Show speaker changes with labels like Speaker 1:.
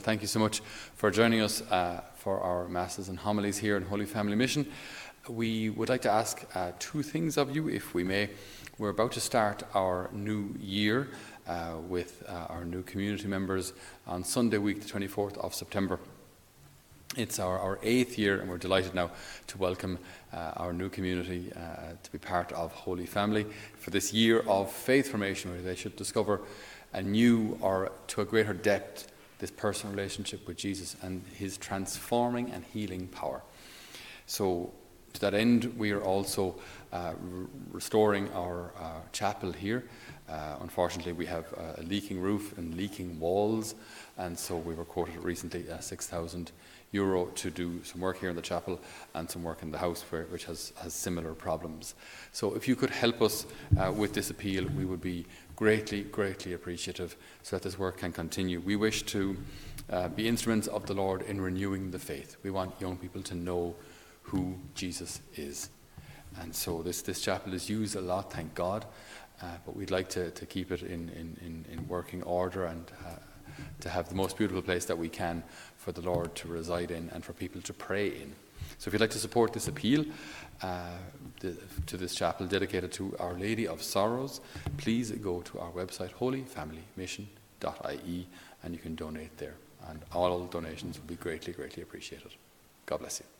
Speaker 1: Well, thank you so much for joining us uh, for our Masses and homilies here in Holy Family Mission. We would like to ask uh, two things of you, if we may. We're about to start our new year uh, with uh, our new community members on Sunday week, the 24th of September. It's our, our eighth year, and we're delighted now to welcome uh, our new community uh, to be part of Holy Family for this year of faith formation, where they should discover a new or to a greater depth this personal relationship with Jesus and his transforming and healing power. So, to that end, we are also uh, re- restoring our uh, chapel here. Uh, unfortunately, we have a leaking roof and leaking walls, and so we were quoted recently uh, 6,000 euro to do some work here in the chapel and some work in the house, where, which has, has similar problems. So, if you could help us uh, with this appeal, we would be greatly, greatly appreciative so that this work can continue. We wish to uh, be instruments of the Lord in renewing the faith. We want young people to know who Jesus is. And so this, this chapel is used a lot, thank God, uh, but we'd like to, to keep it in, in, in, in working order and uh, to have the most beautiful place that we can for the Lord to reside in and for people to pray in. So if you'd like to support this appeal uh, to this chapel dedicated to Our Lady of Sorrows, please go to our website, holyfamilymission.ie, and you can donate there. And all donations will be greatly, greatly appreciated. God bless you.